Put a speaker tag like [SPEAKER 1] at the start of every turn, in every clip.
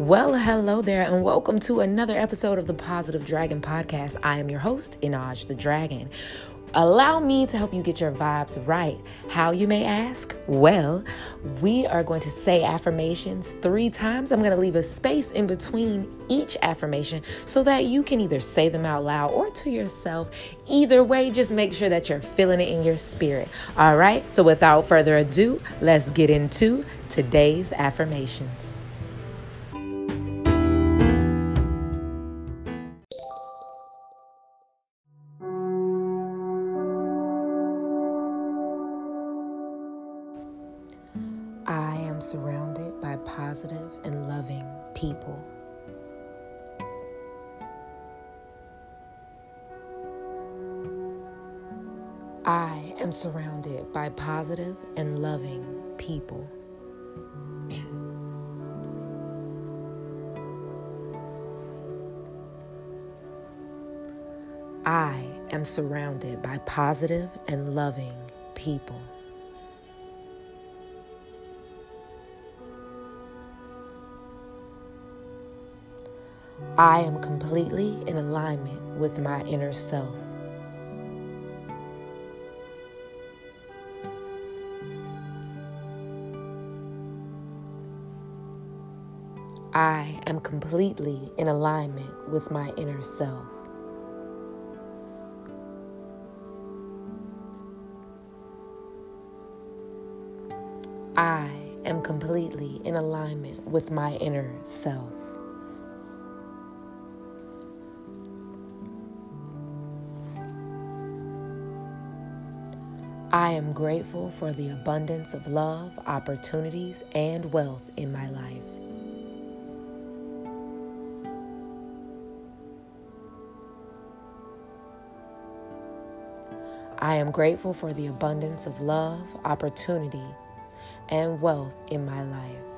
[SPEAKER 1] Well, hello there, and welcome to another episode of the Positive Dragon Podcast. I am your host, Inaj the Dragon. Allow me to help you get your vibes right. How you may ask? Well, we are going to say affirmations three times. I'm going to leave a space in between each affirmation so that you can either say them out loud or to yourself. Either way, just make sure that you're feeling it in your spirit. All right, so without further ado, let's get into today's affirmations. Am surrounded by positive and loving people. I am surrounded by positive and loving people. I am surrounded by positive and loving people. I am completely in alignment with my inner self. I am completely in alignment with my inner self. I am completely in alignment with my inner self. I am grateful for the abundance of love, opportunities, and wealth in my life. I am grateful for the abundance of love, opportunity, and wealth in my life.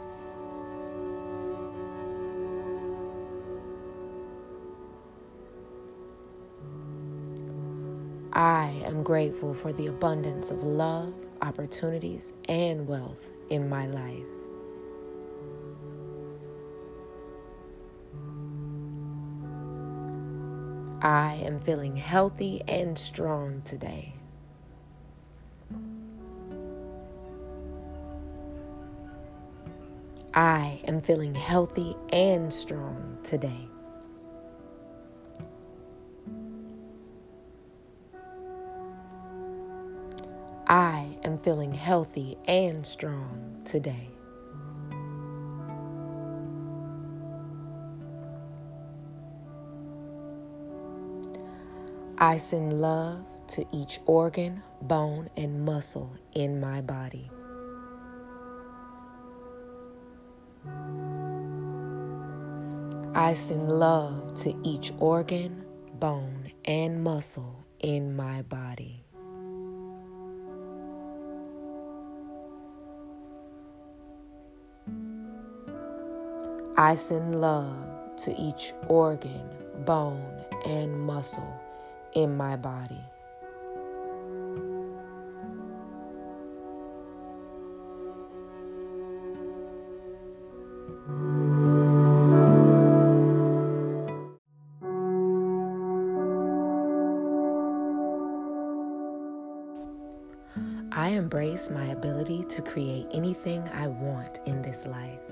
[SPEAKER 1] I am grateful for the abundance of love, opportunities, and wealth in my life. I am feeling healthy and strong today. I am feeling healthy and strong today. Feeling healthy and strong today. I send love to each organ, bone, and muscle in my body. I send love to each organ, bone, and muscle in my body. I send love to each organ, bone, and muscle in my body. I embrace my ability to create anything I want in this life.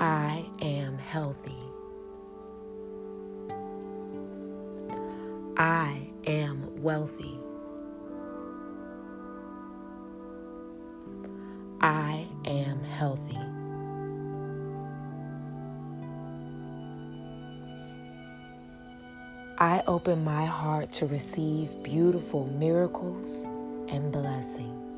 [SPEAKER 1] I am healthy. I am wealthy. I am healthy. I open my heart to receive beautiful miracles and blessings.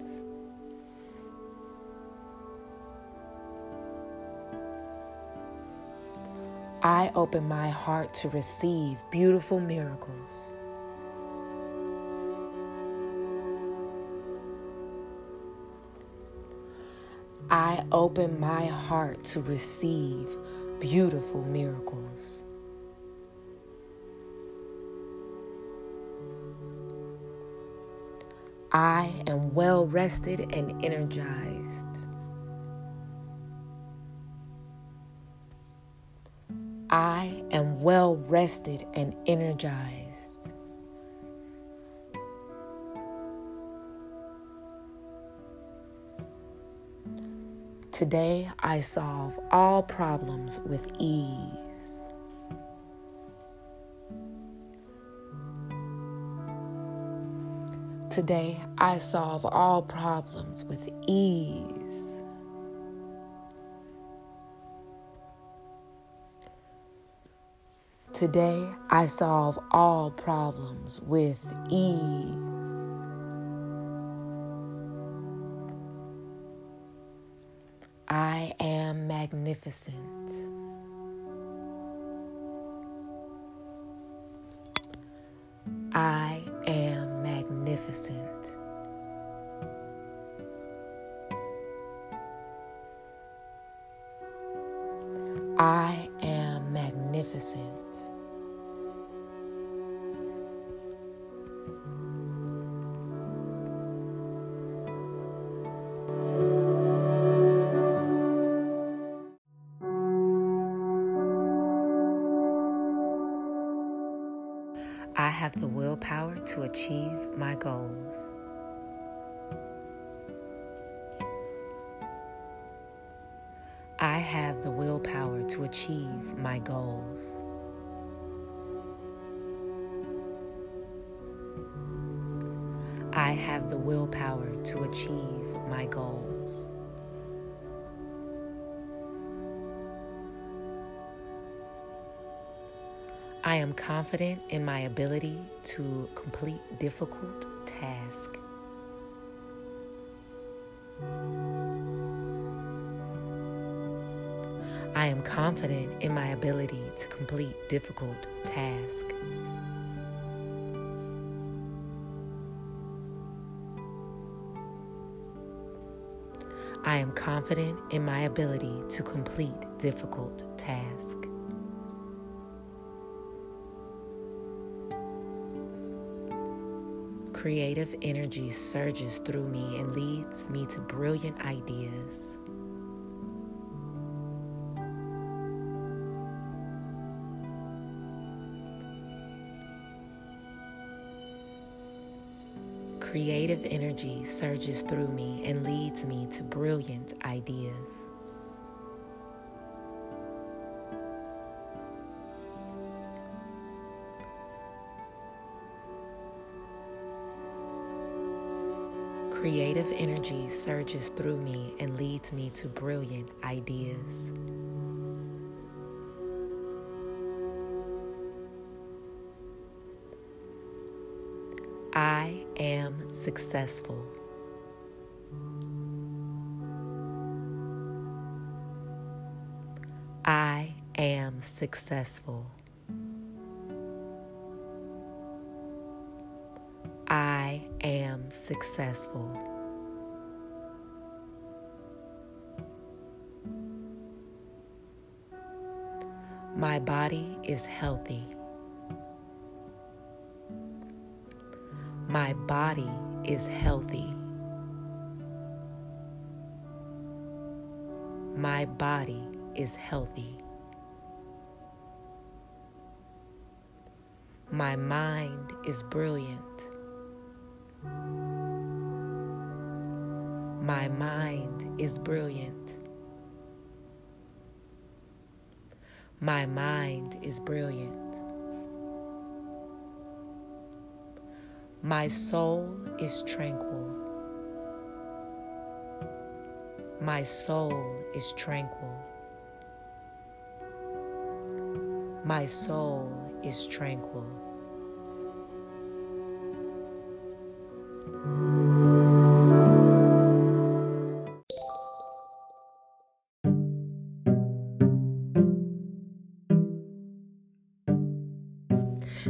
[SPEAKER 1] I open my heart to receive beautiful miracles. I open my heart to receive beautiful miracles. I am well rested and energized. I am well rested and energized. Today, I solve all problems with ease. Today, I solve all problems with ease. Today, I solve all problems with ease. I am magnificent. I am magnificent. I am magnificent. I have the willpower to achieve my goals. I have the willpower to achieve my goals. I have the willpower to achieve my goals. I am confident in my ability to complete difficult tasks. I am confident in my ability to complete difficult tasks. I am confident in my ability to complete difficult tasks. Creative energy surges through me and leads me to brilliant ideas. Creative energy surges through me and leads me to brilliant ideas. Creative energy surges through me and leads me to brilliant ideas. I am successful. I am successful. Successful. My body is healthy. My body is healthy. My body is healthy. My mind is brilliant. My mind is brilliant. My mind is brilliant. My soul is tranquil. My soul is tranquil. My soul is tranquil.